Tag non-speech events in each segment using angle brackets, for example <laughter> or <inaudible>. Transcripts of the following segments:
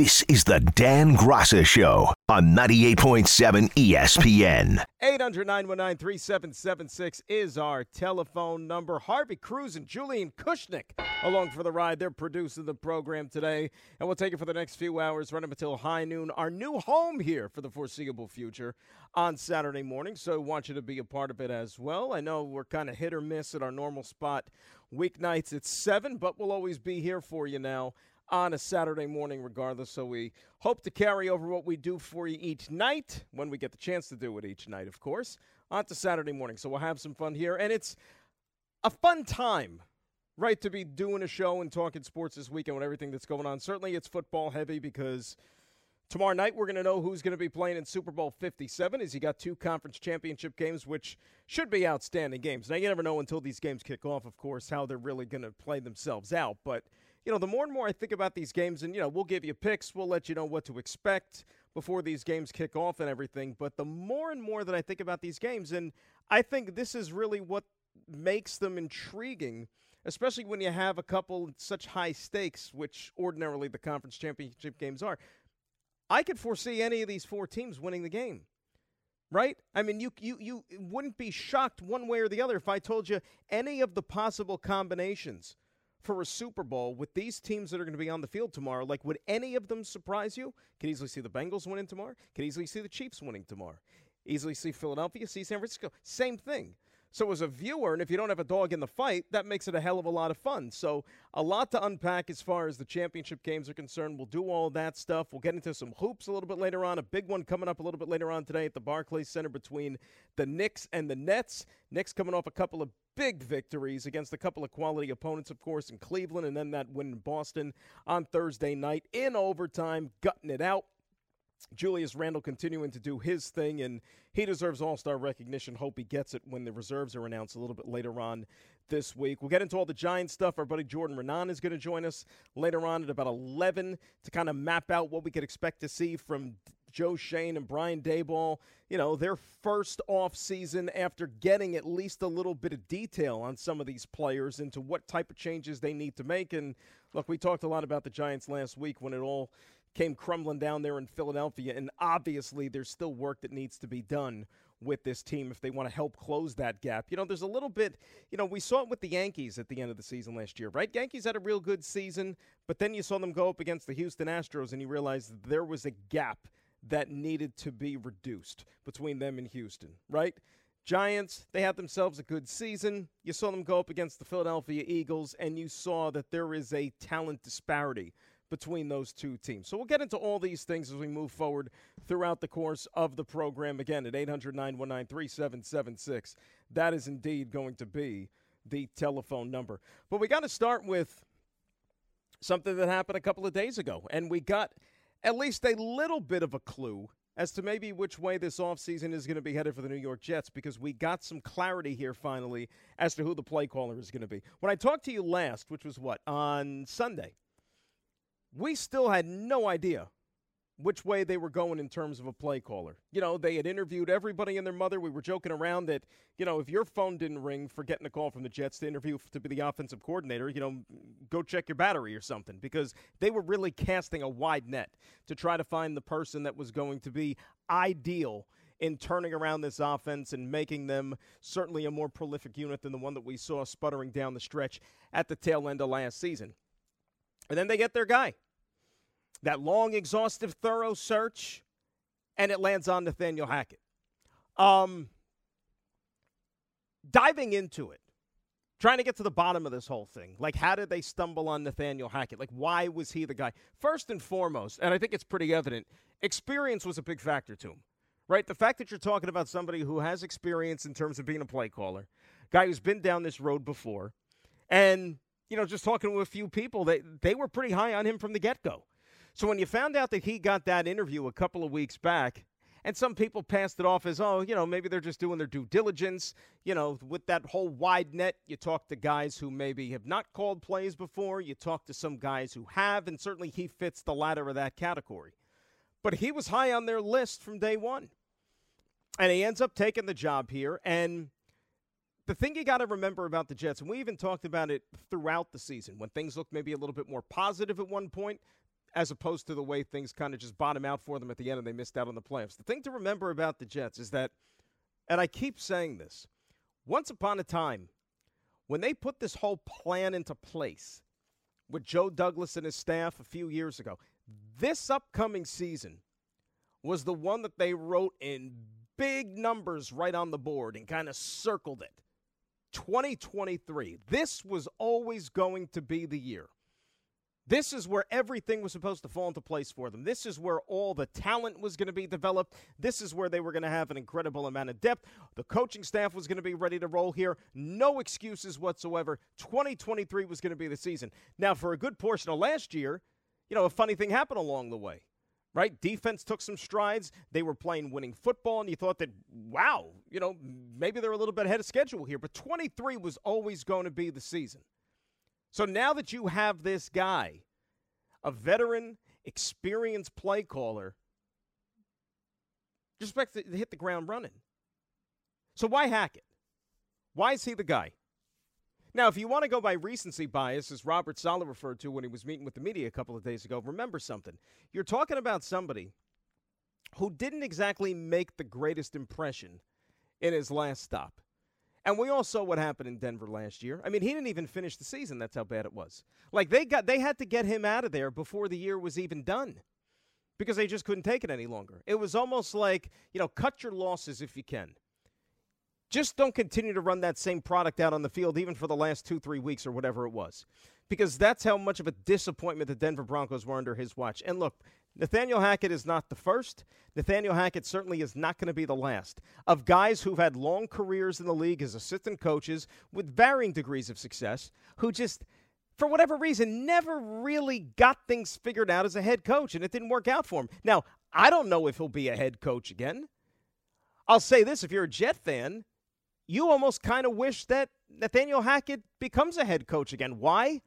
This is the Dan Graca Show on 98.7 ESPN. 800 919 3776 is our telephone number. Harvey Cruz and Julian Kushnick along for the ride. They're producing the program today, and we'll take it for the next few hours, running until high noon. Our new home here for the foreseeable future on Saturday morning, so I want you to be a part of it as well. I know we're kind of hit or miss at our normal spot weeknights at 7, but we'll always be here for you now on a Saturday morning, regardless. So we hope to carry over what we do for you each night when we get the chance to do it each night, of course, onto Saturday morning. So we'll have some fun here. And it's a fun time, right, to be doing a show and talking sports this weekend with everything that's going on. Certainly it's football heavy because. Tomorrow night, we're going to know who's going to be playing in Super Bowl 57 as you got two conference championship games, which should be outstanding games. Now, you never know until these games kick off, of course, how they're really going to play themselves out. But you know, the more and more I think about these games, and, you know, we'll give you picks, we'll let you know what to expect before these games kick off and everything. But the more and more that I think about these games, and I think this is really what makes them intriguing, especially when you have a couple such high stakes, which ordinarily the conference championship games are. I could foresee any of these four teams winning the game. Right? I mean, you, you, you wouldn't be shocked one way or the other if I told you any of the possible combinations for a Super Bowl with these teams that are going to be on the field tomorrow, like would any of them surprise you? Could easily see the Bengals winning tomorrow. Could easily see the Chiefs winning tomorrow. Easily see Philadelphia, see San Francisco. Same thing. So as a viewer, and if you don't have a dog in the fight, that makes it a hell of a lot of fun. So a lot to unpack as far as the championship games are concerned. We'll do all that stuff. We'll get into some hoops a little bit later on. A big one coming up a little bit later on today at the Barclays Center between the Knicks and the Nets. Knicks coming off a couple of big victories against a couple of quality opponents, of course, in Cleveland, and then that win in Boston on Thursday night in overtime, gutting it out. Julius Randle continuing to do his thing, and he deserves all star recognition. Hope he gets it when the reserves are announced a little bit later on this week. We'll get into all the Giants stuff. Our buddy Jordan Raanan is going to join us later on at about 11 to kind of map out what we could expect to see from Joe Schoen and Brian Daboll, you know, their first off season after getting at least a little bit of detail on some of these players into what type of changes they need to make. And look, we talked a lot about the Giants last week when it all came crumbling down there in Philadelphia. And obviously, there's still work that needs to be done with this team if they want to help close that gap. You know, there's a little bit, you know, we saw it with the Yankees at the end of the season last year, right? Yankees had a real good season, but then you saw them go up against the Houston Astros and you realized there was a gap that needed to be reduced between them and Houston, right? Giants, they had themselves a good season. You saw them go up against the Philadelphia Eagles, and you saw that there is a talent disparity between those two teams. So we'll get into all these things as we move forward throughout the course of the program. Again, at 800 919 3776. That is indeed going to be the telephone number. But we got to start with something that happened a couple of days ago, and we got at least a little bit of a clue as to maybe which way this offseason is going to be headed for the New York Jets because we got some clarity here finally as to who the play caller is going to be. When I talked to you last, which was what, on Sunday, we still had no idea which way they were going in terms of a play caller. You know, they had interviewed everybody and their mother. We were joking around that, you know, if your phone didn't ring for getting a call from the Jets to interview to be the offensive coordinator, you know, go check your battery or something because they were really casting a wide net to try to find the person that was going to be ideal in turning around this offense and making them certainly a more prolific unit than the one that we saw sputtering down the stretch at the tail end of last season. And then they get their guy that long, exhaustive, thorough search, and it lands on Nathaniel Hackett. Um, diving into it, trying to get to the bottom of this whole thing. Like, how did they stumble on Nathaniel Hackett? Like, why was he the guy? First and foremost, and I think it's pretty evident, experience was a big factor to him, right? The fact that you're talking about somebody who has experience in terms of being a play caller, guy who's been down this road before, and, you know, just talking to a few people, they, they were pretty high on him from the get go. So when you found out that he got that interview a couple of weeks back, and some people passed it off as, oh, you know, maybe they're just doing their due diligence. You know, with that whole wide net, you talk to guys who maybe have not called plays before. You talk to some guys who have, and certainly he fits the latter of that category. But he was high on their list from day one. And he ends up taking the job here. And the thing you got to remember about the Jets, and we even talked about it throughout the season when things looked maybe a little bit more positive at one point, as opposed to the way things kind of just bottom out for them at the end and they missed out on the playoffs. The thing to remember about the Jets is that, and I keep saying this, once upon a time, when they put this whole plan into place with Joe Douglas and his staff a few years ago, this upcoming season was the one that they wrote in big numbers right on the board and kind of circled it. 2023. This was always going to be the year. This is where everything was supposed to fall into place for them. This is where all the talent was going to be developed. This is where they were going to have an incredible amount of depth. The coaching staff was going to be ready to roll here. No excuses whatsoever. 2023 was going to be the season. Now, for a good portion of last year, you know, a funny thing happened along the way right? Defense took some strides. They were playing winning football, and you thought that, wow, you know, maybe they're a little bit ahead of schedule here. But 23 was always going to be the season. So now that you have this guy, a veteran, experienced play caller, just expect to hit the ground running. So why Hackett? Why is he the guy? Now, if you want to go by recency bias, as Robert Saleh referred to when he was meeting with the media a couple of days ago, remember something. You're talking about somebody who didn't exactly make the greatest impression in his last stop. And we all saw what happened in Denver last year. I mean, he didn't even finish the season. That's how bad it was. Like they got they had to get him out of there before the year was even done. Because they just couldn't take it any longer. It was almost like, you know, cut your losses if you can. Just don't continue to run that same product out on the field, even for the last two, three weeks or whatever it was. Because that's how much of a disappointment the Denver Broncos were under his watch. And look, Nathaniel Hackett is not the first. Nathaniel Hackett certainly is not going to be the last. Of guys who've had long careers in the league as assistant coaches with varying degrees of success, who just, for whatever reason, never really got things figured out as a head coach, and it didn't work out for him. Now, I don't know if he'll be a head coach again. I'll say this if you're a Jet fan, you almost kind of wish that Nathaniel Hackett becomes a head coach again. Why?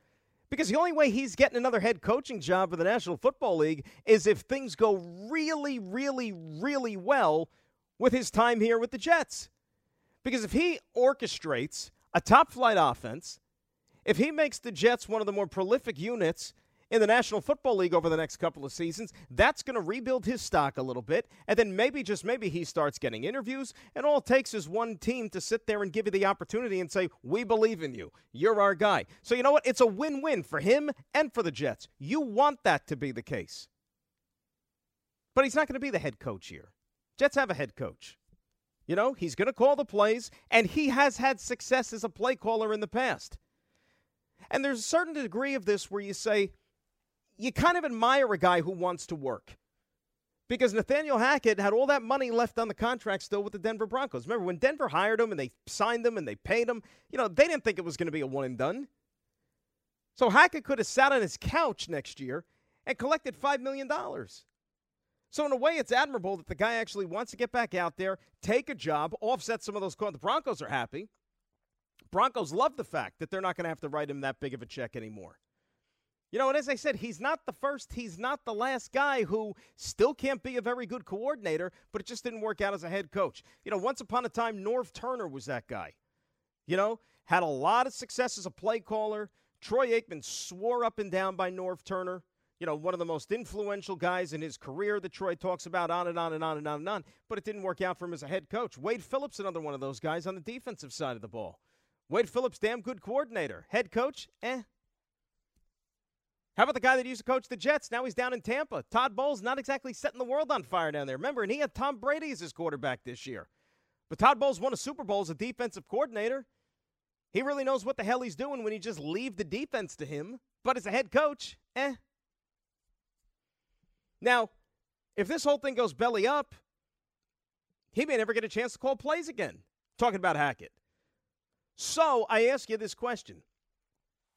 Because the only way he's getting another head coaching job for the National Football League is if things go really, really, really well with his time here with the Jets. Because if he orchestrates a top flight offense, if he makes the Jets one of the more prolific units in the National Football League over the next couple of seasons. That's going to rebuild his stock a little bit. And then maybe, just maybe, he starts getting interviews. And all it takes is one team to sit there and give you the opportunity and say, We believe in you. You're our guy. So, you know what? It's a win win for him and for the Jets. You want that to be the case. But he's not going to be the head coach here. Jets have a head coach. You know, he's going to call the plays, and he has had success as a play caller in the past. And there's a certain degree of this where you say, you kind of admire a guy who wants to work. Because Nathaniel Hackett had all that money left on the contract still with the Denver Broncos. Remember when Denver hired him and they signed him and they paid him, you know, they didn't think it was going to be a one and done. So Hackett could have sat on his couch next year and collected $5 million. So, in a way, it's admirable that the guy actually wants to get back out there, take a job, offset some of those costs. The Broncos are happy. Broncos love the fact that they're not going to have to write him that big of a check anymore. You know, and as I said, he's not the first, he's not the last guy who still can't be a very good coordinator, but it just didn't work out as a head coach. You know, once upon a time, Norv Turner was that guy. You know, had a lot of success as a play caller. Troy Aikman swore up and down by Norv Turner. You know, one of the most influential guys in his career that Troy talks about on and on and on and on and on. But it didn't work out for him as a head coach. Wade Phillips, another one of those guys on the defensive side of the ball. Wade Phillips, damn good coordinator. Head coach, eh, how about the guy that used to coach the Jets? Now he's down in Tampa. Todd Bowles not exactly setting the world on fire down there. Remember, and he had Tom Brady as his quarterback this year. But Todd Bowles won a Super Bowl as a defensive coordinator. He really knows what the hell he's doing when you just leave the defense to him. But as a head coach, eh. Now, if this whole thing goes belly up, he may never get a chance to call plays again. Talking about Hackett. So I ask you this question.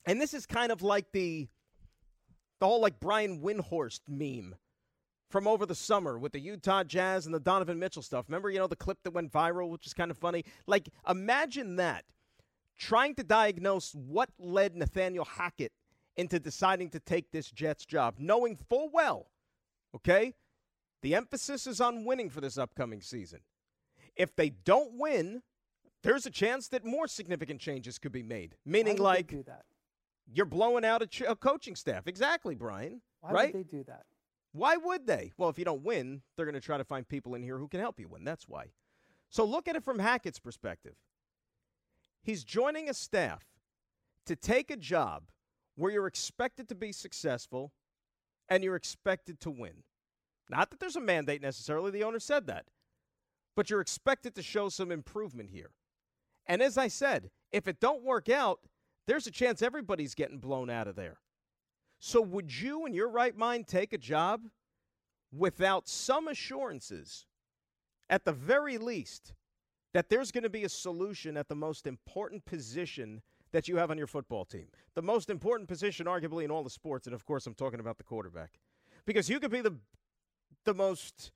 And this is kind of like the the whole like Brian Windhorst meme from over the summer with the Utah Jazz and the Donovan Mitchell stuff. Remember, you know, the clip that went viral, which is kind of funny? Like, imagine that. Trying to diagnose what led Nathaniel Hackett into deciding to take this Jets job, knowing full well, okay, the emphasis is on winning for this upcoming season. If they don't win, there's a chance that more significant changes could be made. Meaning, like, do that? You're blowing out a, ch- a coaching staff. Exactly, Brian. Why right? would they do that? Why would they? Well, if you don't win, they're going to try to find people in here who can help you win. That's why. So look at it from Hackett's perspective. He's joining a staff to take a job where you're expected to be successful and you're expected to win. Not that there's a mandate necessarily, the owner said that. But you're expected to show some improvement here. And as I said, if it don't work out, there's a chance everybody's getting blown out of there. So would you in your right mind take a job without some assurances at the very least that there's going to be a solution at the most important position that you have on your football team. The most important position, arguably, in all the sports. And of course, I'm talking about the quarterback. Because you could be the, the most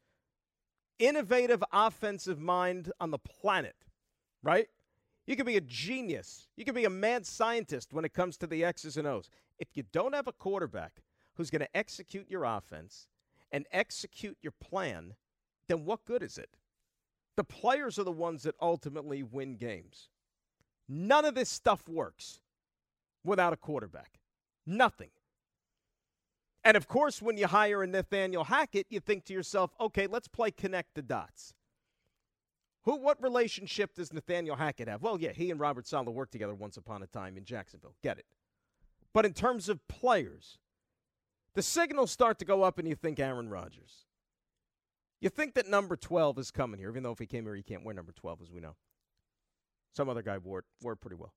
innovative offensive mind on the planet, right? You could be a genius. You could be a mad scientist when it comes to the X's and O's. If you don't have a quarterback who's going to execute your offense and execute your plan, then what good is it? The players are the ones that ultimately win games. None of this stuff works without a quarterback. Nothing. And of course, when you hire a Nathaniel Hackett, you think to yourself, okay, let's play connect the dots. Who, what relationship does Nathaniel Hackett have? Well, yeah, he and Robert Saleh worked together once upon a time in Jacksonville. Get it. But in terms of players, the signals start to go up and you think Aaron Rodgers. You think that number 12 is coming here, even though if he came here, he can't wear number 12, as we know. Some other guy wore it, wore it pretty well.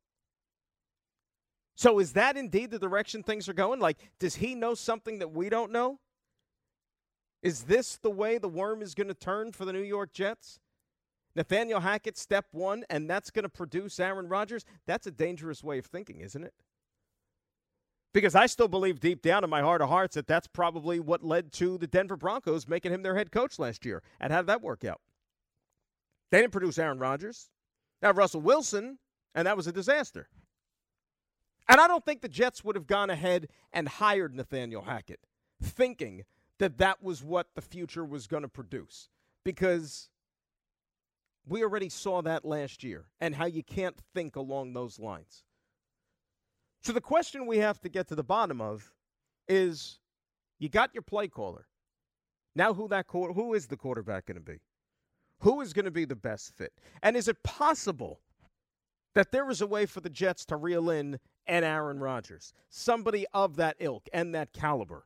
So is that indeed the direction things are going? Like, does he know something that we don't know? Is this the way the worm is going to turn for the New York Jets? Nathaniel Hackett, step one, and that's going to produce Aaron Rodgers? That's a dangerous way of thinking, isn't it? Because I still believe deep down in my heart of hearts that that's probably what led to the Denver Broncos making him their head coach last year. And how did that work out? They didn't produce Aaron Rodgers. Now, Russell Wilson, and that was a disaster. And I don't think the Jets would have gone ahead and hired Nathaniel Hackett thinking that that was what the future was going to produce because we already saw that last year and how you can't think along those lines. So the question we have to get to the bottom of is you got your play caller. Now who that who is the quarterback going to be? Who is going to be the best fit? And is it possible that there is a way for the Jets to reel in an Aaron Rodgers, somebody of that ilk and that caliber?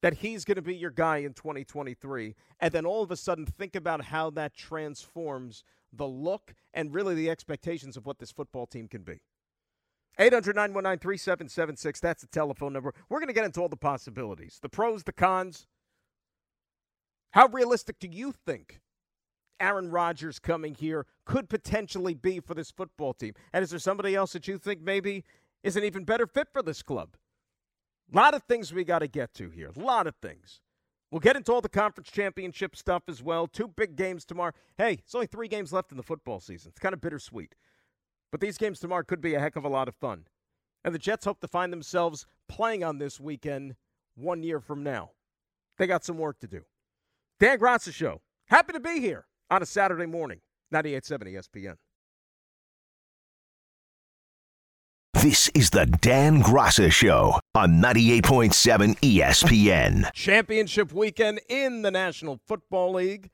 That he's going to be your guy in 2023, and then all of a sudden think about how that transforms the look and really the expectations of what this football team can be. 800 919 3776. That's the telephone number. We're going to get into all the possibilities the pros, the cons. How realistic do you think Aaron Rodgers coming here could potentially be for this football team? And is there somebody else that you think maybe is an even better fit for this club? A lot of things we got to get to here. A lot of things. We'll get into all the conference championship stuff as well. Two big games tomorrow. Hey, it's only three games left in the football season. It's kind of bittersweet. But these games tomorrow could be a heck of a lot of fun. And the Jets hope to find themselves playing on this weekend one year from now. They got some work to do. Dan Graca Show. Happy to be here on a Saturday morning. 98.7 ESPN. This is the Dan Graca Show on 98.7 ESPN. Championship weekend in the National Football League.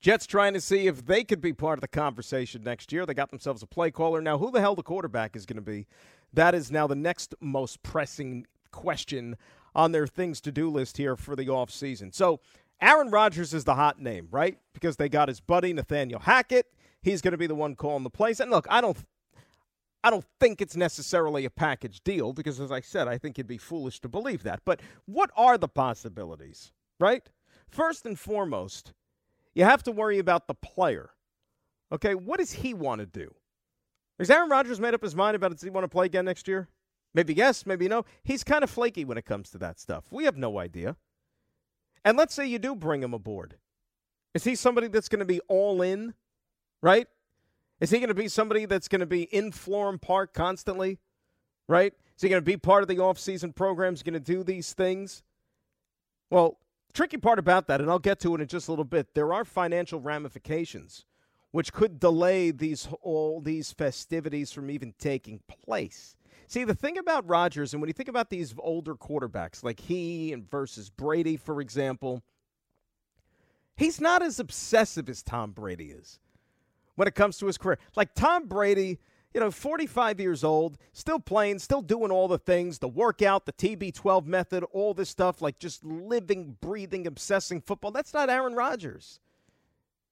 Jets trying to see if they could be part of the conversation next year. They got themselves a play caller. Now, who the hell the quarterback is going to be? That is now the next most pressing question on their things to do list here for the offseason. So, Aaron Rodgers is the hot name, right? Because they got his buddy Nathaniel Hackett. He's going to be the one calling the plays. And look, I don't I don't think it's necessarily a package deal because as I said, I think it'd be foolish to believe that. But what are the possibilities, right? First and foremost, you have to worry about the player. Okay, what does he want to do? Has Aaron Rodgers made up his mind about does he want to play again next year? Maybe yes, maybe no. He's kind of flaky when it comes to that stuff. We have no idea. And let's say you do bring him aboard. Is he somebody that's going to be all in, right? Is he going to be somebody that's going to be in Florham Park constantly, right? Is he going to be part of the offseason program? Is going to do these things? Well, tricky part about that, and I'll get to it in just a little bit, there are financial ramifications which could delay these all these festivities from even taking place. See, the thing about Rodgers, and when you think about these older quarterbacks, like he and versus Brady, for example, he's not as obsessive as Tom Brady is when it comes to his career. Like Tom Brady, you know, 45 years old, still playing, still doing all the things, the workout, the TB12 method, all this stuff, like just living, breathing, obsessing football. That's not Aaron Rodgers.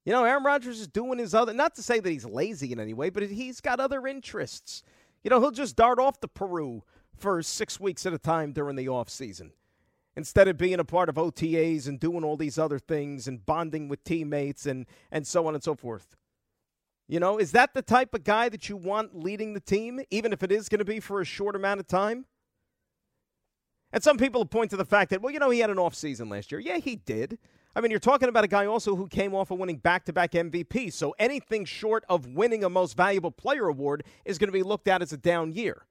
You know, Aaron Rodgers is doing his other, not to say that he's lazy in any way, but he's got other interests. You know, he'll just dart off to Peru for six weeks at a time during the offseason instead of being a part of OTAs and doing all these other things and bonding with teammates and, and so on and so forth. You know, is that the type of guy that you want leading the team, even if it is going to be for a short amount of time? And some people point to the fact that, well, you know, he had an off season last year. Yeah, he did. I mean, you're talking about a guy also who came off of winning back to back MVP. So anything short of winning a most valuable player award is going to be looked at as a down year.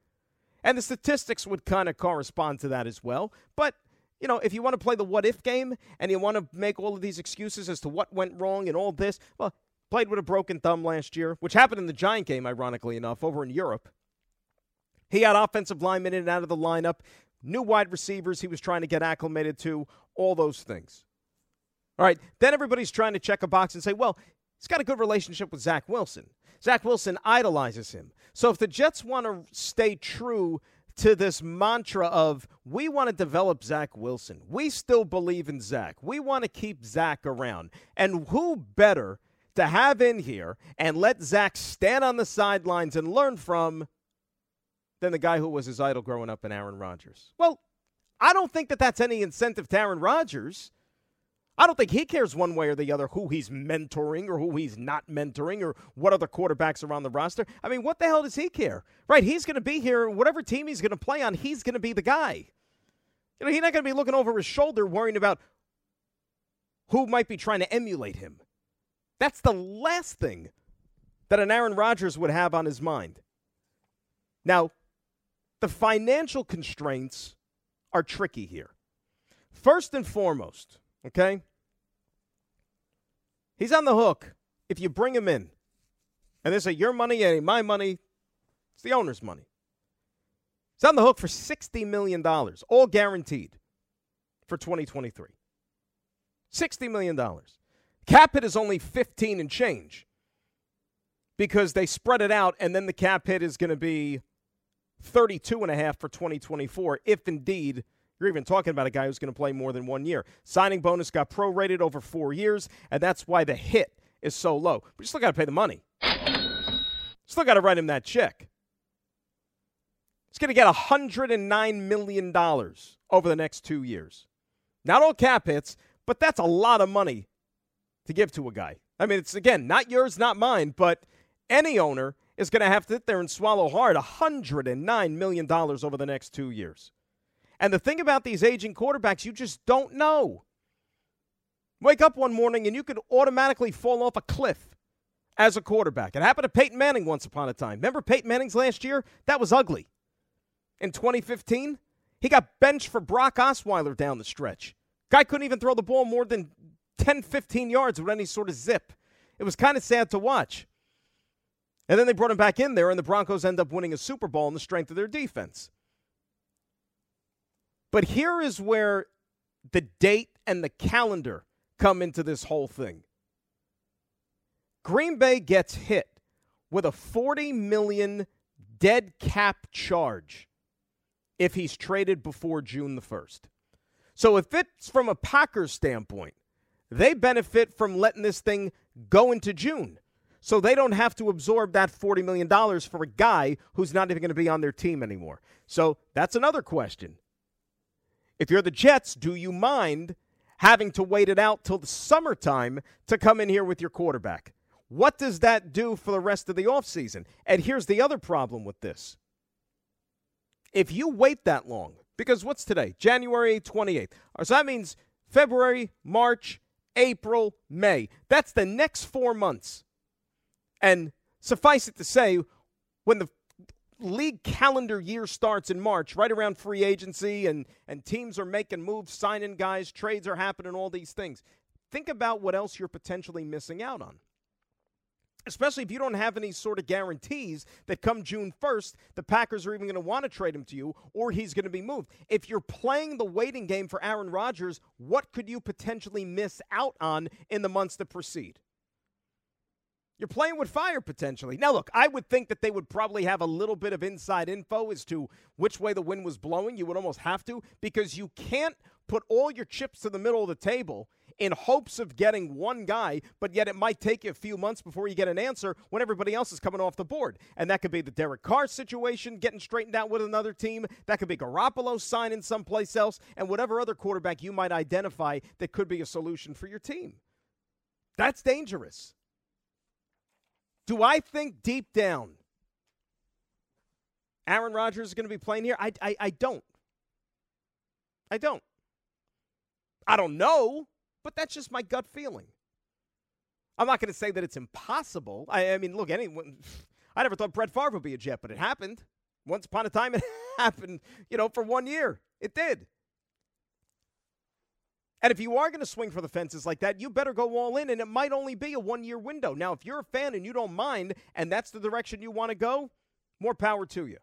And the statistics would kind of correspond to that as well. But, you know, if you want to play the what if game and you want to make all of these excuses as to what went wrong and all this, well, played with a broken thumb last year, which happened in the Giant game, ironically enough, over in Europe. He had offensive linemen in and out of the lineup, new wide receivers he was trying to get acclimated to, all those things. All right, then everybody's trying to check a box and say, well, he's got a good relationship with Zach Wilson. Zach Wilson idolizes him. So if the Jets want to stay true to this mantra of we want to develop Zach Wilson, we still believe in Zach, we want to keep Zach around. And who better to have in here and let Zach stand on the sidelines and learn from than the guy who was his idol growing up in Aaron Rodgers? Well, I don't think that that's any incentive to Aaron Rodgers. I don't think he cares one way or the other who he's mentoring or who he's not mentoring or what other quarterbacks are on the roster. I mean, what the hell does he care? Right? He's going to be here. Whatever team he's going to play on, he's going to be the guy. You know, he's not going to be looking over his shoulder worrying about who might be trying to emulate him. That's the last thing that an Aaron Rodgers would have on his mind. Now, the financial constraints are tricky here. First and foremost, Okay? He's on the hook if you bring him in. And they say, your money ain't my money. It's the owner's money. He's on the hook for $60 million, all guaranteed for 2023. $60 million. Cap hit is only 15 and change because they spread it out, and then the cap hit is going to be 32 and a half for 2024, if indeed – you're even talking about a guy who's going to play more than one year. Signing bonus got prorated over four years, and that's why the hit is so low. But you still got to pay the money. Still got to write him that check. He's going to get $109 million over the next two years. Not all cap hits, but that's a lot of money to give to a guy. I mean, it's again, not yours, not mine, but any owner is going to have to sit there and swallow hard $109 million over the next two years. And the thing about these aging quarterbacks, you just don't know. Wake up one morning and you could automatically fall off a cliff as a quarterback. It happened to Peyton Manning once upon a time. Remember Peyton Manning's last year? That was ugly. In 2015, he got benched for Brock Osweiler down the stretch. Guy couldn't even throw the ball more than 10, 15 yards with any sort of zip. It was kind of sad to watch. And then they brought him back in there, and the Broncos end up winning a Super Bowl on the strength of their defense. But here is where the date and the calendar come into this whole thing. Green Bay gets hit with a 40 million dead cap charge if he's traded before June the 1st. So if it's from a Packers standpoint, they benefit from letting this thing go into June. So they don't have to absorb that $40 million for a guy who's not even going to be on their team anymore. So that's another question. If you're the Jets, do you mind having to wait it out till the summertime to come in here with your quarterback? What does that do for the rest of the offseason? And here's the other problem with this. If you wait that long, because what's today? January 28th. So that means February, March, April, May. That's the next four months. And suffice it to say, when the league calendar year starts in March, right around free agency, and, and teams are making moves, signing guys, trades are happening, all these things. Think about what else you're potentially missing out on. Especially if you don't have any sort of guarantees that come June 1st, the Packers are even going to want to trade him to you or he's going to be moved. If you're playing the waiting game for Aaron Rodgers, what could you potentially miss out on in the months that precede? You're playing with fire potentially. Now, look, I would think that they would probably have a little bit of inside info as to which way the wind was blowing. You would almost have to because you can't put all your chips to the middle of the table in hopes of getting one guy, but yet it might take you a few months before you get an answer when everybody else is coming off the board. And that could be the Derek Carr situation getting straightened out with another team. That could be Garoppolo signing someplace else, and whatever other quarterback you might identify that could be a solution for your team. That's dangerous. Do I think deep down Aaron Rodgers is going to be playing here? I, I, I don't. I don't. I don't know, but that's just my gut feeling. I'm not going to say that it's impossible. I, I mean, look, anyone. <sighs> I never thought Brett Favre would be a Jet, but it happened. Once upon a time, <laughs> it happened, you know, for one year. It did. And if you are going to swing for the fences like that, you better go all in, and it might only be a one year window. Now, if you're a fan and you don't mind, and that's the direction you want to go, more power to you.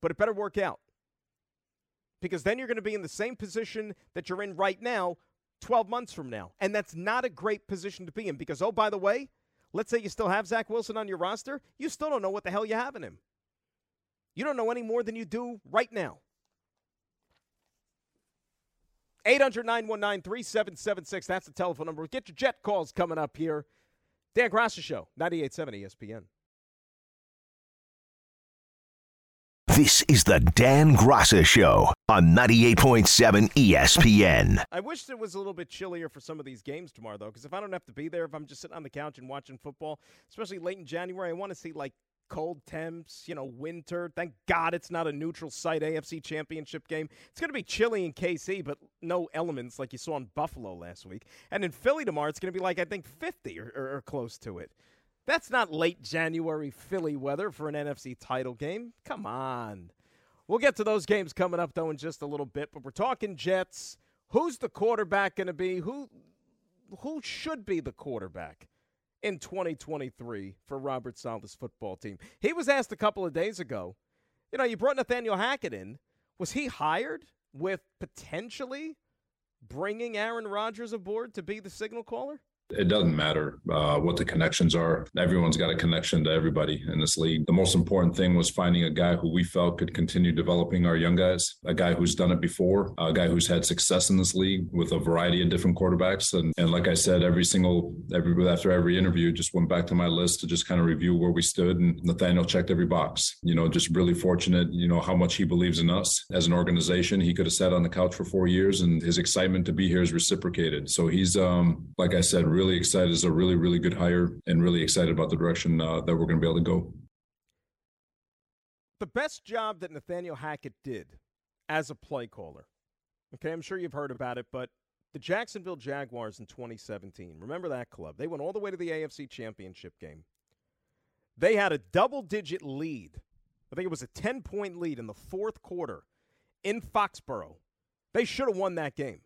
But it better work out. Because then you're going to be in the same position that you're in right now 12 months from now. And that's not a great position to be in because, oh, by the way, let's say you still have Zach Wilson on your roster, you still don't know what the hell you have in him. You don't know any more than you do right now. 800 919 3776. That's the telephone number. Get your jet calls coming up here. Dan Graca Show, 98.7 ESPN. This is the Dan Graca Show on 98.7 ESPN. <laughs> I wish it was a little bit chillier for some of these games tomorrow, though, because if I don't have to be there, if I'm just sitting on the couch and watching football, especially late in January, I want to see like cold temps, you know, winter. Thank God it's not a neutral site AFC championship game. It's going to be chilly in KC, but no elements like you saw in Buffalo last week. And in Philly tomorrow, it's going to be like, I think, 50 or, or, or close to it. That's not late January Philly weather for an NFC title game. Come on. We'll get to those games coming up, though, in just a little bit. But we're talking Jets. Who's the quarterback going to be? Who, who should be the quarterback? in 2023 for Robert Saleh's football team. He was asked a couple of days ago, you know, you brought Nathaniel Hackett in. Was he hired with potentially bringing Aaron Rodgers aboard to be the signal caller? It doesn't matter uh, what the connections are. Everyone's got a connection to everybody in this league. The most important thing was finding a guy who we felt could continue developing our young guys, a guy who's done it before, a guy who's had success in this league with a variety of different quarterbacks. And, and like I said, every single, every after every interview, just went back to my list to just kind of review where we stood. And Nathaniel checked every box. You know, just really fortunate, you know, how much he believes in us as an organization. He could have sat on the couch for four years and his excitement to be here is reciprocated. So he's, um, like I said, really excited. It's a really, really good hire and really excited about the direction uh, that we're going to be able to go. The best job that Nathaniel Hackett did as a play caller, okay, I'm sure you've heard about it, but the Jacksonville Jaguars in 2017, remember that club? They went all the way to the AFC Championship game. They had a double digit lead. I think it was a 10 point lead in the fourth quarter in Foxborough. They should have won that game.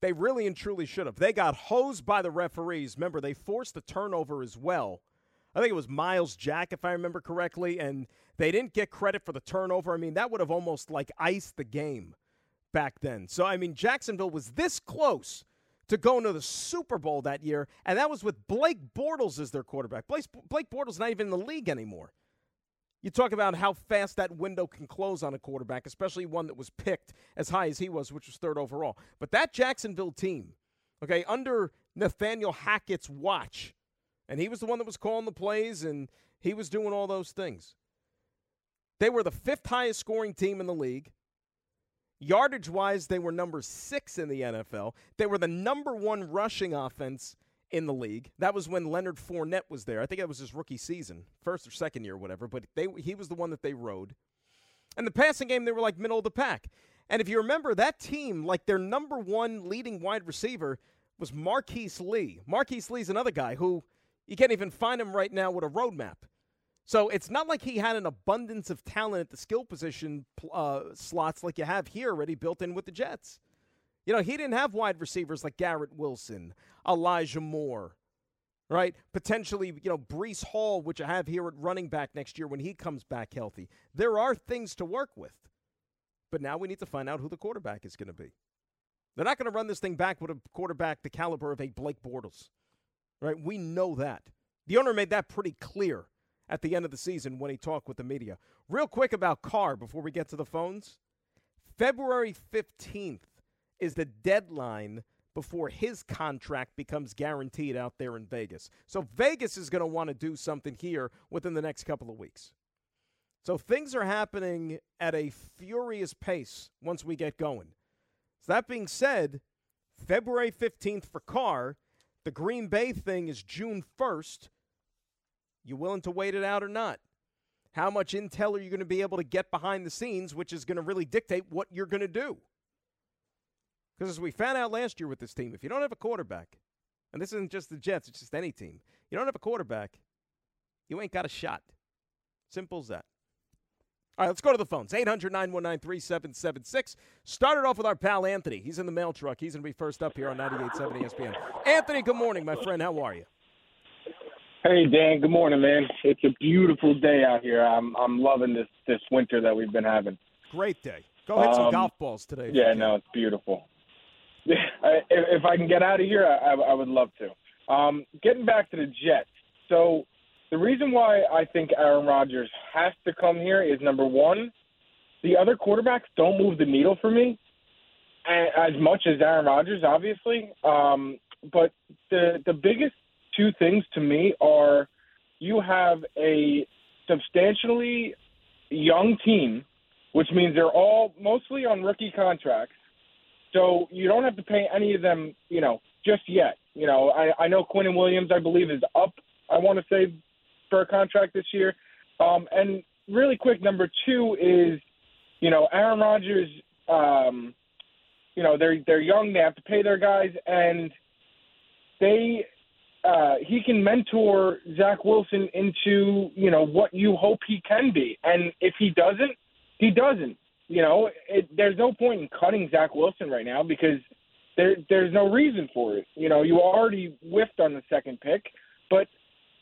They really and truly should have. They got hosed by the referees. Remember, they forced the turnover as well. I think it was Myles Jack, if I remember correctly, and they didn't get credit for the turnover. I mean, that would have almost like iced the game back then. So, I mean, Jacksonville was this close to going to the Super Bowl that year, and that was with Blake Bortles as their quarterback. Blake, Bortles not even in the league anymore. You talk about how fast that window can close on a quarterback, especially one that was picked as high as he was, which was third overall. But that Jacksonville team, okay, under Nathaniel Hackett's watch, and he was the one that was calling the plays and he was doing all those things. They were the fifth highest scoring team in the league. Yardage wise, they were number six in the NFL. They were the number one rushing offense in the league. That was when Leonard Fournette was there. I think that was his rookie season, first or second year, or whatever. But they he was the one that they rode. And the passing game, they were like middle of the pack. And if you remember, that team, like their number one leading wide receiver was Marquise Lee. Marquise Lee's another guy who you can't even find him right now with a roadmap. So it's not like he had an abundance of talent at the skill position uh, slots like you have here already built in with the Jets. You know, he didn't have wide receivers like Garrett Wilson, Elijah Moore, right? Potentially, you know, Breece Hall, which I have here at running back next year when he comes back healthy. There are things to work with. But now we need to find out who the quarterback is going to be. They're not going to run this thing back with a quarterback the caliber of a Blake Bortles, right? We know that. The owner made that pretty clear at the end of the season when he talked with the media. Real quick about Carr before we get to the phones. February 15th is the deadline before his contract becomes guaranteed out there in Vegas. So Vegas is going to want to do something here within the next couple of weeks. So things are happening at a furious pace once we get going. So that being said, February 15th for Carr, the Green Bay thing is June 1st. You willing to wait it out or not? How much intel are you going to be able to get behind the scenes, which is going to really dictate what you're going to do? Because as we found out last year with this team, if you don't have a quarterback, and this isn't just the Jets, it's just any team, you don't have a quarterback, you ain't got a shot. Simple as that. All right, let's go to the phones. 800 919 3776. Started off with our pal Anthony. He's in the mail truck. He's going to be first up here on 98.7 ESPN. Anthony, good morning, my friend. How are you? Hey Dan, good morning, man. It's a beautiful day out here. I'm I'm loving this this winter that we've been having. Great day. Go hit some um, golf balls today. Yeah, no, it's beautiful. Yeah, if, if I can get out of here, I, I would love to. Um, getting back to the Jets. So the reason why I think Aaron Rodgers has to come here is number one, the other quarterbacks don't move the needle for me as much as Aaron Rodgers, obviously. Um, but the the biggest two things to me are you have a substantially young team, which means they're all mostly on rookie contracts. So you don't have to pay any of them, you know, just yet. You know, I, I know Quinnen Williams, I believe, is up. I want to say for a contract this year. Um, and really quick, number two is, you know, Aaron Rodgers. Um, you know, they're they're young. They have to pay their guys, and they uh, he can mentor Zach Wilson into you know what you hope he can be. And if he doesn't, he doesn't. You know, it, there's no point in cutting Zach Wilson right now because there there's no reason for it. You know, you already whiffed on the second pick, but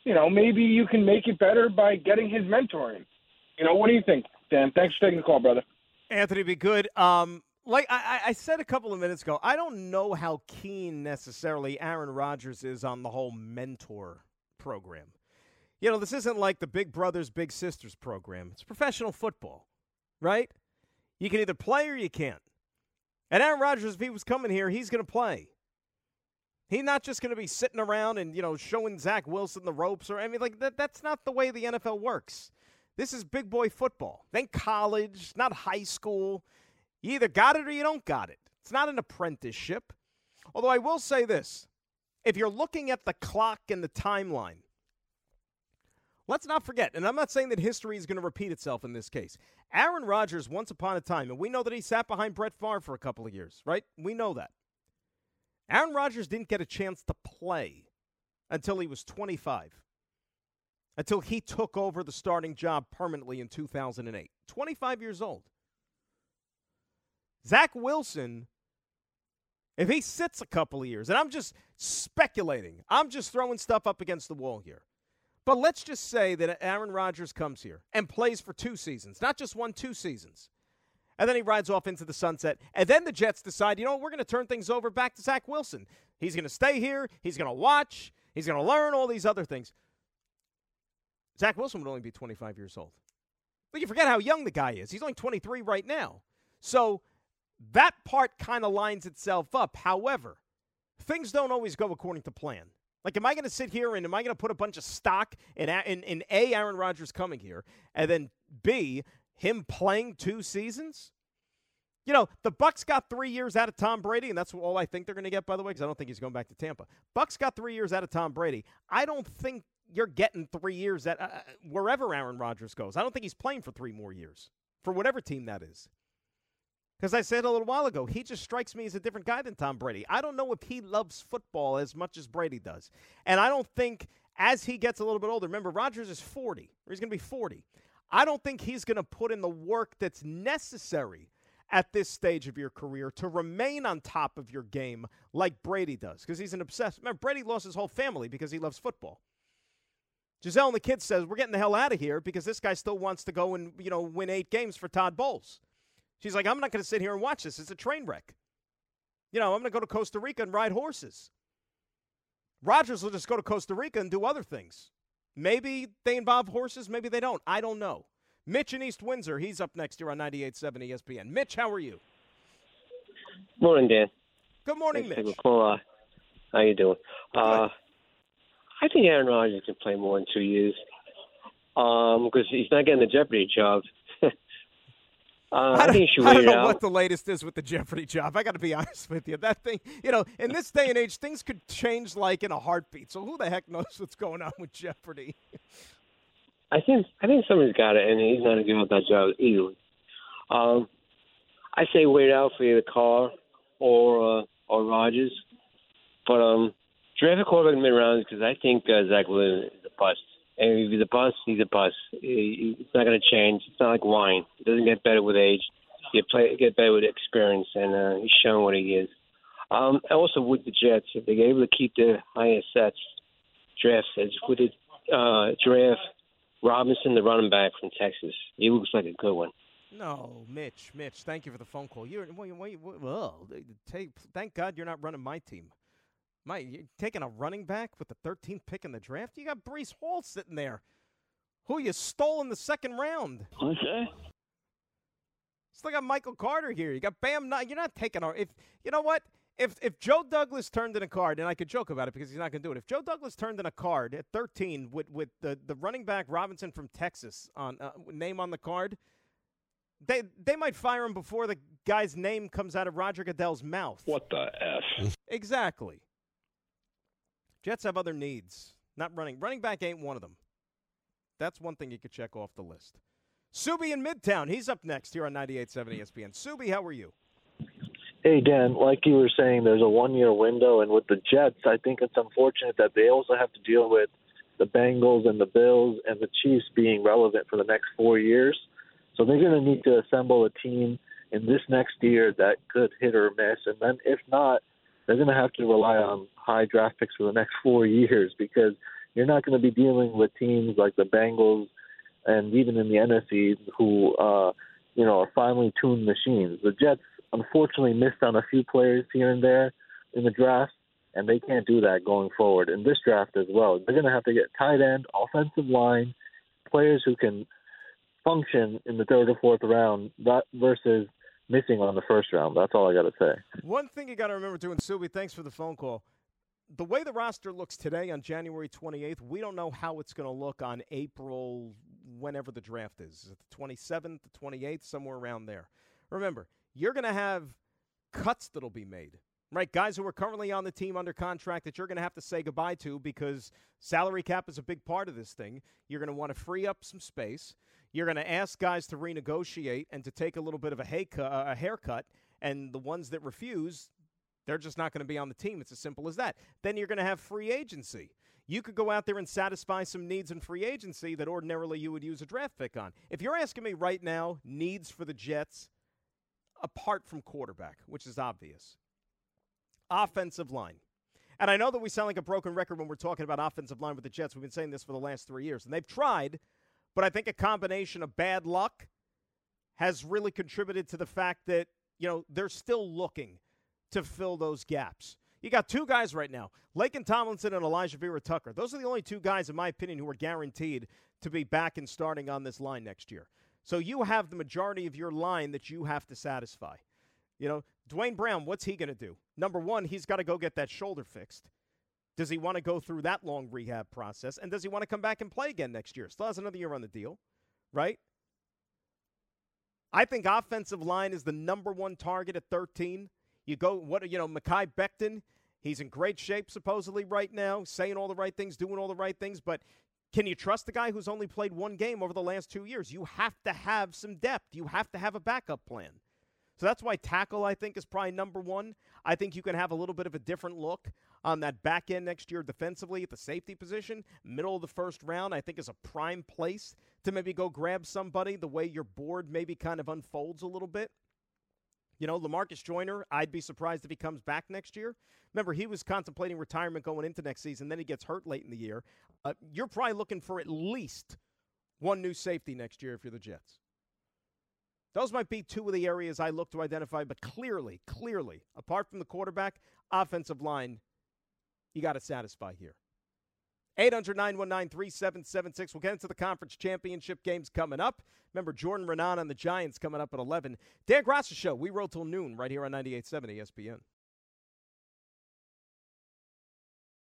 you know maybe you can make it better by getting his mentoring. You know, what do you think, Dan? Thanks for taking the call, brother. Anthony, be good. Um, like I, I, said a couple of minutes ago, I don't know how keen necessarily Aaron Rodgers is on the whole mentor program. You know, this isn't like the Big Brothers Big Sisters program. It's professional football, right? You can either play or you can't. And Aaron Rodgers, if he was coming here, he's going to play. He's not just going to be sitting around and you know showing Zach Wilson the ropes or I mean like that. That's not the way the NFL works. This is big boy football. Then college, not high school. You either got it or you don't got it. It's not an apprenticeship. Although I will say this if you're looking at the clock and the timeline, let's not forget, and I'm not saying that history is going to repeat itself in this case. Aaron Rodgers, once upon a time, and we know that he sat behind Brett Favre for a couple of years, right? We know that. Aaron Rodgers didn't get a chance to play until he was 25, until he took over the starting job permanently in 2008. 25 years old. Zach Wilson, if he sits a couple of years, and I'm just speculating, I'm just throwing stuff up against the wall here. But let's just say that Aaron Rodgers comes here and plays for two seasons, not just one, two seasons. And then he rides off into the sunset. And then the Jets decide, you know, we're going to turn things over back to Zach Wilson. He's going to stay here. He's going to watch. He's going to learn all these other things. Zach Wilson would only be 25 years old. But you forget how young the guy is. He's only 23 right now. So that part kind of lines itself up. However, things don't always go according to plan. Like, am I going to sit here and am I going to put a bunch of stock in, in, in A, Aaron Rodgers coming here, and then B, him playing two seasons? You know, the Bucks got three years out of Tom Brady, and that's all I think they're going to get, by the way, because I don't think he's going back to Tampa. Bucks got three years out of Tom Brady. I don't think you're getting three years at uh, uh wherever Aaron Rodgers goes. I don't think he's playing for three more years for whatever team that is. Because I said a little while ago, he just strikes me as a different guy than Tom Brady. I don't know if he loves football as much as Brady does. And I don't think as he gets a little bit older, remember, Rodgers is 40, or he's going to be 40. I don't think he's going to put in the work that's necessary at this stage of your career to remain on top of your game like Brady does because he's an obsessed. Remember, Brady lost his whole family because he loves football. Gisele and the kids says we're getting the hell out of here because this guy still wants to go and you know win eight games for Todd Bowles. She's like, I'm not going to sit here and watch this. It's a train wreck. You know, I'm going to go to Costa Rica and ride horses. Rodgers will just go to Costa Rica and do other things. Maybe they involve horses, maybe they don't. I don't know. Mitch in East Windsor, he's up next here on 98.7 ESPN. Mitch, how are you? Morning, Dan. Good morning, Thanks Mitch. Uh, how you doing? Uh, I think Aaron Rodgers can play more than two years because um, he's not getting the Jeopardy job. Uh, I, I, think he should I don't know out. what the latest is with the Jeopardy job. I got to be <laughs> honest with you. That thing, you know, in this day and age, things could change like in a heartbeat. So who the heck knows what's going on with Jeopardy? I think I think somebody's got it, and he's not going to give up that job easily. Um, I say wait out for either Carr or uh, or Rodgers, but um, draft a quarterback in the mid rounds because I think uh, Zach Wilson is a bust. And if he's a bust, he's a bust. It's not going to change. It's not like wine. It doesn't get better with age. You play get better with experience, and uh, he's shown what he is. Um, also with the Jets, if they're able to keep their higher sets, draft sets, would it uh, draft Robinson, the running back from Texas? He looks like a good one. No, Mitch, Mitch, thank you for the phone call. You're, well, you- well, well, take, thank God you're not running my team. My, you're taking a running back with the 13th pick in the draft? You got Breece Hall sitting there, who you stole in the second round. Okay. Still got Michael Carter here. You got Bam. Knight. You're not taking our. If you know what, if if Joe Douglas turned in a card, and I could joke about it because he's not going to do it. If Joe Douglas turned in a card at 13 with with the the running back Robinson from Texas on uh, name on the card, they they might fire him before the guy's name comes out of Roger Goodell's mouth. What the F? Exactly. Jets have other needs. Not running. Running back ain't one of them. That's one thing you could check off the list. Subi in Midtown. He's up next here on 98.7 ESPN. Subi, how are you? Hey Dan, like you were saying, there's a one-year window, and with the Jets, I think it's unfortunate that they also have to deal with the Bengals and the Bills and the Chiefs being relevant for the next four years. So they're going to need to assemble a team in this next year that could hit or miss, and then if not, they're going to have to rely on high draft picks for the next four years because you're not going to be dealing with teams like the Bengals and even in the NFC who, uh, you know, are finely tuned machines. The Jets unfortunately missed on a few players here and there in the draft, and they can't do that going forward in this draft as well. They're going to have to get tight end, offensive line, players who can function in the third or fourth round that versus missing on the first round. That's all I got to say. One thing you got to remember, too, and Subi, thanks for the phone call. The way the roster looks today on January 28th, we don't know how it's going to look on April, whenever the draft is. Is it the 27th, the 28th, somewhere around there? Remember, you're going to have cuts that'll be made, right? Guys who are currently on the team under contract that you're going to have to say goodbye to because salary cap is a big part of this thing. You're going to want to free up some space. You're going to ask guys to renegotiate and to take a little bit of a, hay cu- uh, a haircut, and the ones that refuse, they're just not going to be on the team. It's as simple as that. Then you're going to have free agency. You could go out there and satisfy some needs in free agency that ordinarily you would use a draft pick on. If you're asking me right now, needs for the Jets, apart from quarterback, which is obvious, offensive line. And I know that we sound like a broken record when we're talking about offensive line with the Jets. We've been saying this for the last three years, and they've tried, but I think a combination of bad luck has really contributed to the fact that, you know, they're still looking to fill those gaps. You got two guys right now, Laken Tomlinson and Alijah Vera Tucker. Those are the only two guys, in my opinion, who are guaranteed to be back and starting on this line next year. So you have the majority of your line that you have to satisfy. You know, Duane Brown, what's he going to do? Number one, he's got to go get that shoulder fixed. Does he want to go through that long rehab process? And does he want to come back and play again next year? Still has another year on the deal, right? I think offensive line is the number one target at 13. You go, what, you know, Mekhi Becton, he's in great shape supposedly right now, saying all the right things, doing all the right things, but can you trust the guy who's only played one game over the last two years? You have to have some depth. You have to have a backup plan. So that's why tackle, I think, is probably number one. I think you can have a little bit of a different look on that back end next year defensively at the safety position. Middle of the first round, I think, is a prime place to maybe go grab somebody the way your board maybe kind of unfolds a little bit. You know, Lamarcus Joyner, I'd be surprised if he comes back next year. Remember, he was contemplating retirement going into next season, then he gets hurt late in the year. Uh, you're probably looking for at least one new safety next year if you're the Jets. Those might be two of the areas I look to identify, but clearly, clearly, apart from the quarterback, offensive line, you got to satisfy here. 800 919 3776. We'll get into the conference championship games coming up. Remember, Jordan Raanan on the Giants coming up at 11. Dan Graca Show. We roll till noon right here on 98.7 ESPN.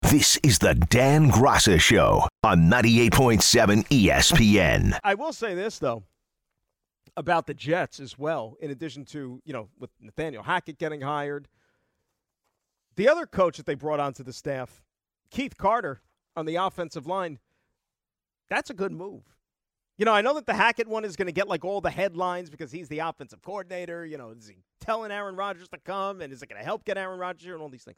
This is the Dan Graca Show on 98.7 ESPN. I will say this, though, about the Jets as well, in addition to, you know, with Nathaniel Hackett getting hired. The other coach that they brought onto the staff, Keith Carter, on the offensive line, that's a good move. You know, I know that the Hackett one is going to get like all the headlines because he's the offensive coordinator. You know, is he telling Aaron Rodgers to come and is it going to help get Aaron Rodgers here and all these things?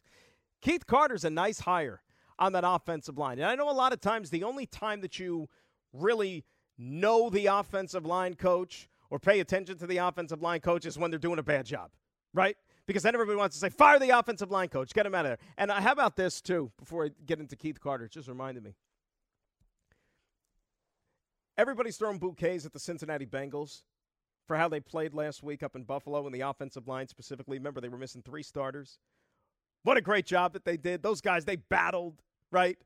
Keith Carter's a nice hire on that offensive line. And I know a lot of times the only time that you really know the offensive line coach or pay attention to the offensive line coaches when they're doing a bad job, right? Because then everybody wants to say, fire the offensive line coach, get him out of there. And how about this, too, before I get into Keith Carter? It just reminded me. Everybody's throwing bouquets at the Cincinnati Bengals for how they played last week up in Buffalo in the offensive line specifically. Remember, they were missing three starters. What a great job that they did. Those guys, they battled, right?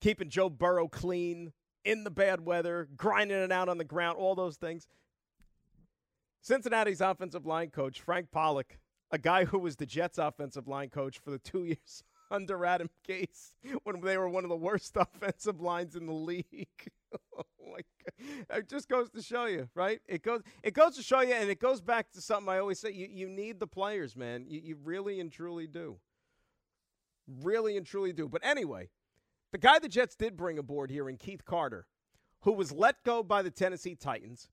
Keeping Joe Burrow clean in the bad weather, grinding it out on the ground, all those things. Cincinnati's offensive line coach, Frank Pollack, a guy who was the Jets' offensive line coach for the two <laughs> years under Adam Gase when they were one of the worst <laughs> offensive lines in the league. <laughs> oh my God. It just goes to show you, right? It goes it goes to show you and it goes back to something I always say. You you need the players, man. You you really and truly do. Really and truly do. But anyway, the guy the Jets did bring aboard here in Keith Carter, who was let go by the Tennessee Titans.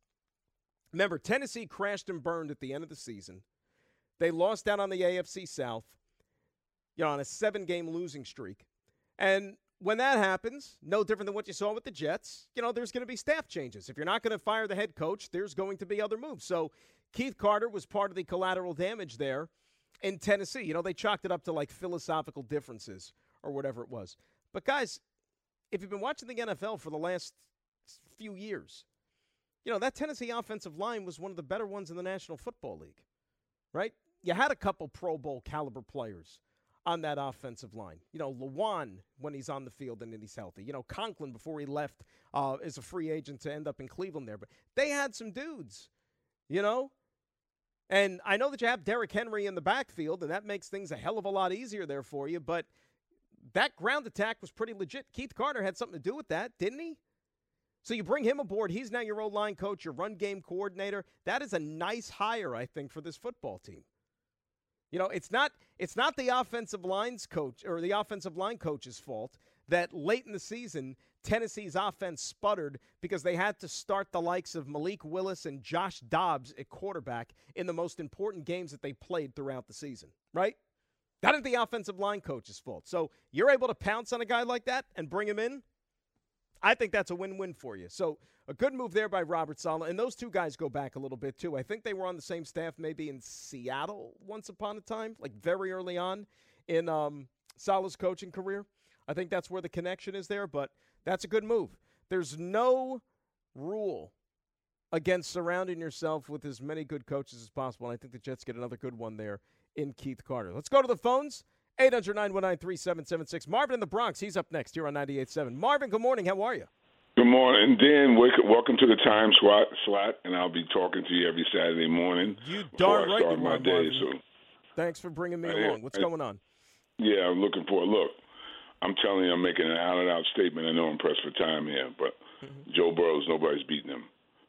Remember, Tennessee crashed and burned at the end of the season. They lost out on the AFC South, you know, on a seven game losing streak. And when that happens, no different than what you saw with the Jets, you know, there's going to be staff changes. If you're not going to fire the head coach, there's going to be other moves. So Keith Carter was part of the collateral damage there in Tennessee. You know, they chalked it up to like philosophical differences or whatever it was. But guys, if you've been watching the NFL for the last few years, you know, that Tennessee offensive line was one of the better ones in the National Football League, right? You had a couple Pro Bowl caliber players on that offensive line. You know, Lewan when he's on the field and he's healthy. You know, Conklin before he left uh, as a free agent to end up in Cleveland there. But they had some dudes, you know? And I know that you have Derrick Henry in the backfield, and that makes things a hell of a lot easier there for you. But that ground attack was pretty legit. Keith Carter had something to do with that, didn't he? So you bring him aboard. He's now your old line coach, your run game coordinator. That is a nice hire, I think, for this football team. You know, it's not it's not the offensive lines coach or the offensive line coach's fault that late in the season Tennessee's offense sputtered because they had to start the likes of Malik Willis and Josh Dobbs at quarterback in the most important games that they played throughout the season, right? That is the offensive line coach's fault. So you're able to pounce on a guy like that and bring him in. I think that's a win-win for you. So a good move there by Robert Saleh, and those two guys go back a little bit too. I think they were on the same staff maybe in Seattle once upon a time, like very early on in um, Saleh's coaching career. I think that's where the connection is there, but that's a good move. There's no rule against surrounding yourself with as many good coaches as possible. And I think the Jets get another good one there in Keith Carter. Let's go to the phones. 800 919 3776. Marvin in the Bronx, he's up next here on 98.7. Marvin, good morning. How are you? Good morning, Dan. Welcome to the time slot, slot, and I'll be talking to you every Saturday morning. You darn right you my day. So, Thanks for bringing me I- along. What's I- going on? yeah, I'm looking for. Look, I'm telling you, I'm making an out and out statement. I know I'm pressed for time here, but Mm-hmm. Joe Burrow's nobody's beating him.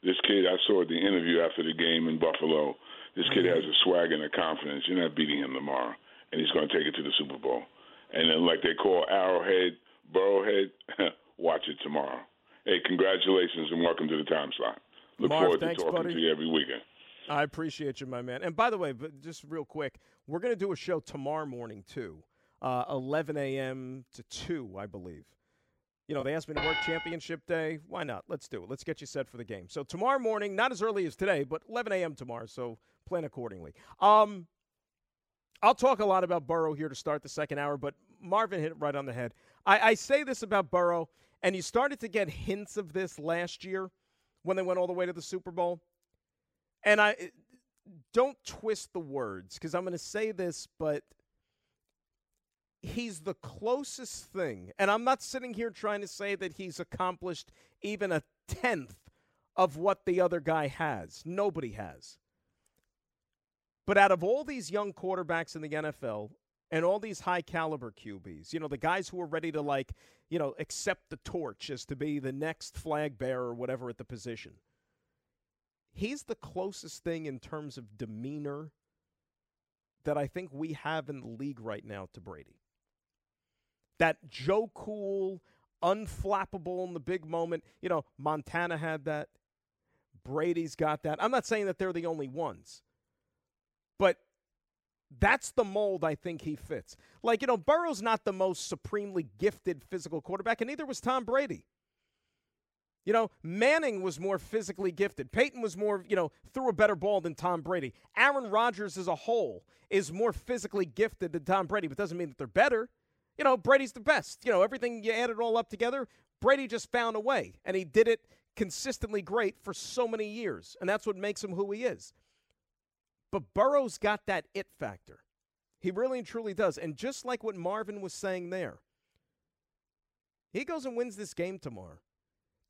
This kid, I saw at the interview after the game in Buffalo. This kid has a swag and a confidence. You're not beating him tomorrow, and he's going to take it to the Super Bowl. And then, like they call Arrowhead, Burrowhead, <laughs> watch it tomorrow. Hey, congratulations and welcome to the time slot. Look Marv, forward thanks, to talking buddy. to you every weekend. I appreciate you, my man. And by the way, just real quick, we're going to do a show tomorrow morning, too, uh, 11 a.m. to 2, I believe. You know, they asked me to work championship day. Why not? Let's do it. Let's get you set for the game. So tomorrow morning, not as early as today, but 11 a.m. tomorrow. So plan accordingly. Um, I'll talk a lot about Burrow here to start the second hour, but Marvin hit it right on the head. I, I say this about Burrow, and you started to get hints of this last year when they went all the way to the Super Bowl. And I don't twist the words because I'm going to say this, but he's the closest thing. And I'm not sitting here trying to say that he's accomplished even a tenth of what the other guy has. Nobody has. But out of all these young quarterbacks in the NFL and all these high caliber QBs, you know, the guys who are ready to like, you know, accept the torch as to be the next flag bearer or whatever at the position. He's the closest thing in terms of demeanor that I think we have in the league right now to Brady. That Joe Cool, unflappable in the big moment. You know, Montana had that. Brady's got that. I'm not saying that they're the only ones, that's the mold I think he fits. Like, you know, Burrow's not the most supremely gifted physical quarterback, and neither was Tom Brady. You know, Manning was more physically gifted. Peyton was more, you know, threw a better ball than Tom Brady. Aaron Rodgers as a whole is more physically gifted than Tom Brady, but doesn't mean that they're better. You know, Brady's the best. You know, everything you add it all up together, Brady just found a way, and he did it consistently great for so many years, and that's what makes him who he is. But Burrow's got that it factor. He really and truly does. And just like what Marvin was saying there, he goes and wins this game tomorrow.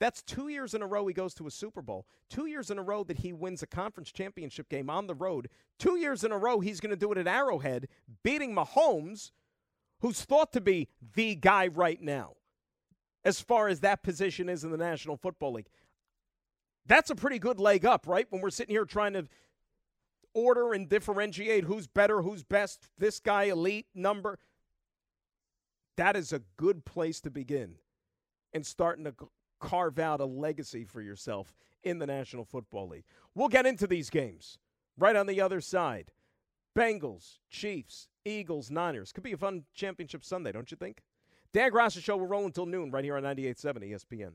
That's two years in a row he goes to a Super Bowl. Two years in a row that he wins a conference championship game on the road. Two years in a row he's going to do it at Arrowhead, beating Mahomes, who's thought to be the guy right now as far as that position is in the National Football League. That's a pretty good leg up, right? When we're sitting here trying to order and differentiate who's better, who's best, this guy elite number. That is a good place to begin and starting to carve out a legacy for yourself in the National Football League. We'll get into these games right on the other side. Bengals, Chiefs, Eagles, Niners. Could be a fun championship Sunday, don't you think? Dan Graca Show will roll until noon right here on 98.7 ESPN.